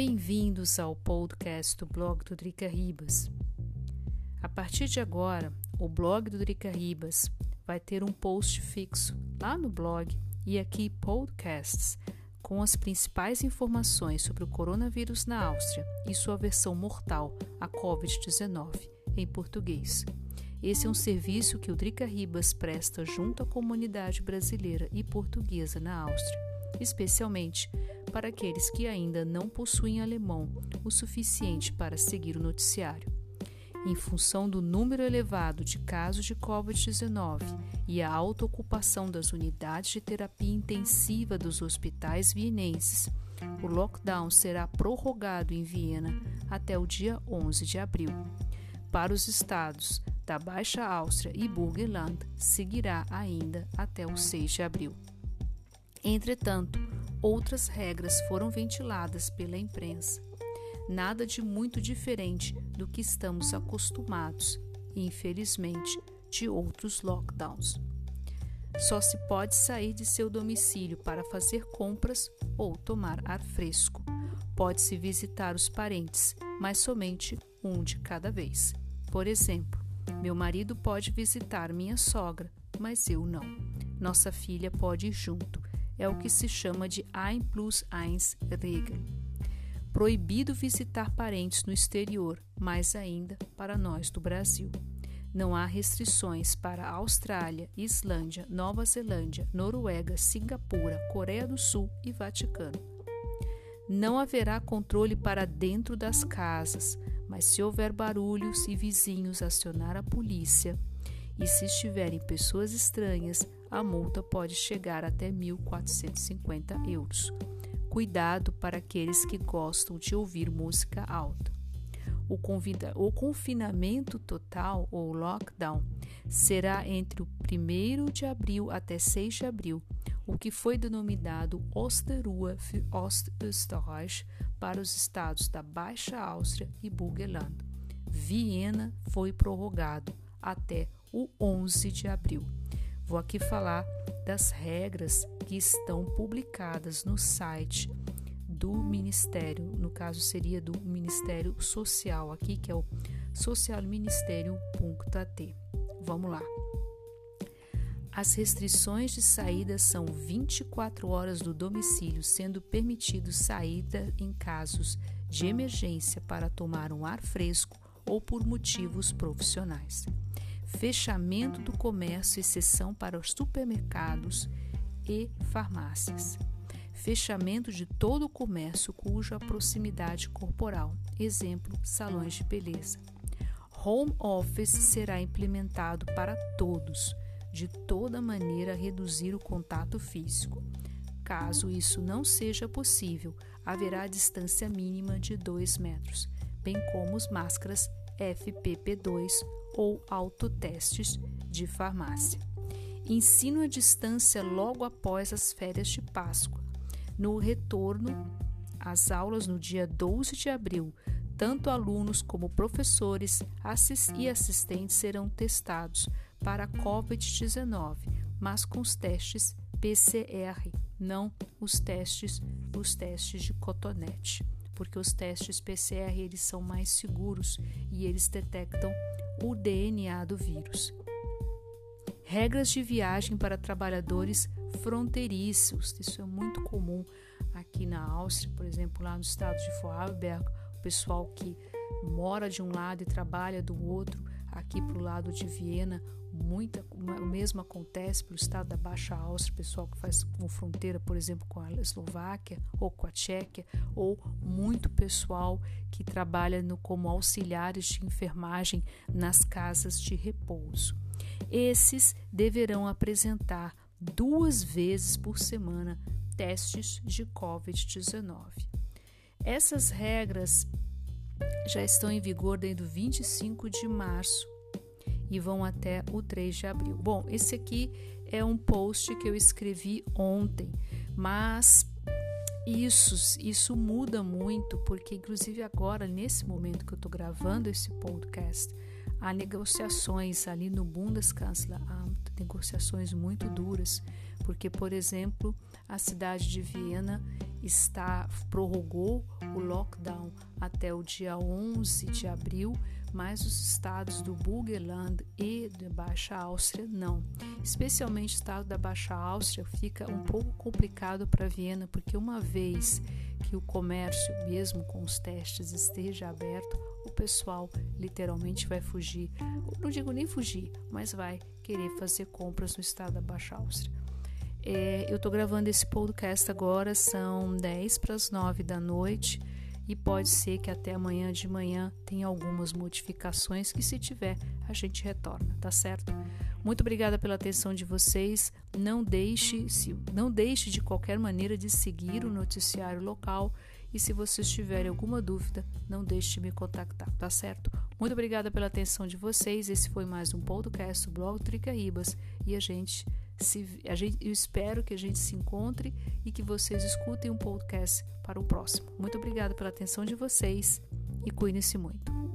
Bem-vindos ao podcast do blog do Drica Ribas. A partir de agora, o blog do Drica Ribas vai ter um post fixo lá no blog e aqui podcasts com as principais informações sobre o coronavírus na Áustria e sua versão mortal, a Covid-19, em português. Esse é um serviço que o Drica Ribas presta junto à comunidade brasileira e portuguesa na Áustria, especialmente para aqueles que ainda não possuem alemão o suficiente para seguir o noticiário. Em função do número elevado de casos de Covid-19 e a alta ocupação das unidades de terapia intensiva dos hospitais vienenses, o lockdown será prorrogado em Viena até o dia 11 de abril. Para os estados da Baixa Áustria e Burgenland, seguirá ainda até o 6 de abril. Entretanto, outras regras foram ventiladas pela imprensa. Nada de muito diferente do que estamos acostumados, infelizmente, de outros lockdowns. Só se pode sair de seu domicílio para fazer compras ou tomar ar fresco. Pode-se visitar os parentes, mas somente um de cada vez. Por exemplo, meu marido pode visitar minha sogra, mas eu não. Nossa filha pode ir junto é o que se chama de Ein plus eins Regel. Proibido visitar parentes no exterior, mais ainda para nós do Brasil. Não há restrições para Austrália, Islândia, Nova Zelândia, Noruega, Singapura, Coreia do Sul e Vaticano. Não haverá controle para dentro das casas, mas se houver barulhos e vizinhos acionar a polícia, e se estiverem pessoas estranhas, a multa pode chegar até 1.450 euros. Cuidado para aqueles que gostam de ouvir música alta. O, convida, o confinamento total ou lockdown será entre o 1 de abril até 6 de abril, o que foi denominado Osterruhe für Ostösterreich para os estados da Baixa Áustria e Burgenland. Viena foi prorrogado até o 11 de abril. Vou aqui falar das regras que estão publicadas no site do Ministério, no caso seria do Ministério Social, aqui que é o socialministério.at. Vamos lá. As restrições de saída são 24 horas do domicílio, sendo permitido saída em casos de emergência para tomar um ar fresco ou por motivos profissionais fechamento do comércio, exceção para os supermercados e farmácias. Fechamento de todo o comércio cuja proximidade corporal, exemplo, salões de beleza. Home office será implementado para todos, de toda maneira reduzir o contato físico. Caso isso não seja possível, haverá distância mínima de 2 metros, bem como as máscaras FPP2 ou autotestes de farmácia. Ensino à distância logo após as férias de Páscoa. No retorno às aulas no dia 12 de abril, tanto alunos como professores e assistentes serão testados para a COVID-19, mas com os testes PCR, não os testes, os testes de cotonete, porque os testes PCR eles são mais seguros e eles detectam o DNA do vírus. Regras de viagem para trabalhadores fronteiriços. Isso é muito comum aqui na Áustria, por exemplo, lá no estado de Vorarlberg, o pessoal que mora de um lado e trabalha do outro, aqui para o lado de Viena, muita, o mesmo acontece pelo estado da Baixa Áustria, pessoal que faz com fronteira, por exemplo, com a Eslováquia ou com a Tchequia, ou muito pessoal que trabalha no, como auxiliares de enfermagem nas casas de repouso. Esses deverão apresentar duas vezes por semana testes de Covid-19. Essas regras já estão em vigor desde o 25 de março e vão até o 3 de abril. Bom, esse aqui é um post que eu escrevi ontem, mas isso, isso muda muito, porque inclusive agora, nesse momento que eu estou gravando esse podcast, há negociações ali no Bundeskanzler, há negociações muito duras, porque, por exemplo, a cidade de Viena está prorrogou o lockdown até o dia 11 de abril, mas os estados do Burgenland e da Baixa Áustria não. Especialmente o estado da Baixa Áustria fica um pouco complicado para Viena, porque uma vez que o comércio, mesmo com os testes, esteja aberto, o pessoal literalmente vai fugir. Não digo nem fugir, mas vai querer fazer compras no estado da Baixa Áustria. É, eu estou gravando esse podcast agora, são 10 para as 9 da noite e pode ser que até amanhã de manhã tenha algumas modificações que se tiver a gente retorna, tá certo? Muito obrigada pela atenção de vocês. Não deixe, se, não deixe de qualquer maneira de seguir o noticiário local e se vocês tiverem alguma dúvida, não deixe de me contactar, tá certo? Muito obrigada pela atenção de vocês. Esse foi mais um podcast do blog Tricaíbas e a gente se a gente, eu espero que a gente se encontre e que vocês escutem um podcast para o próximo. Muito obrigada pela atenção de vocês e cuidem-se muito.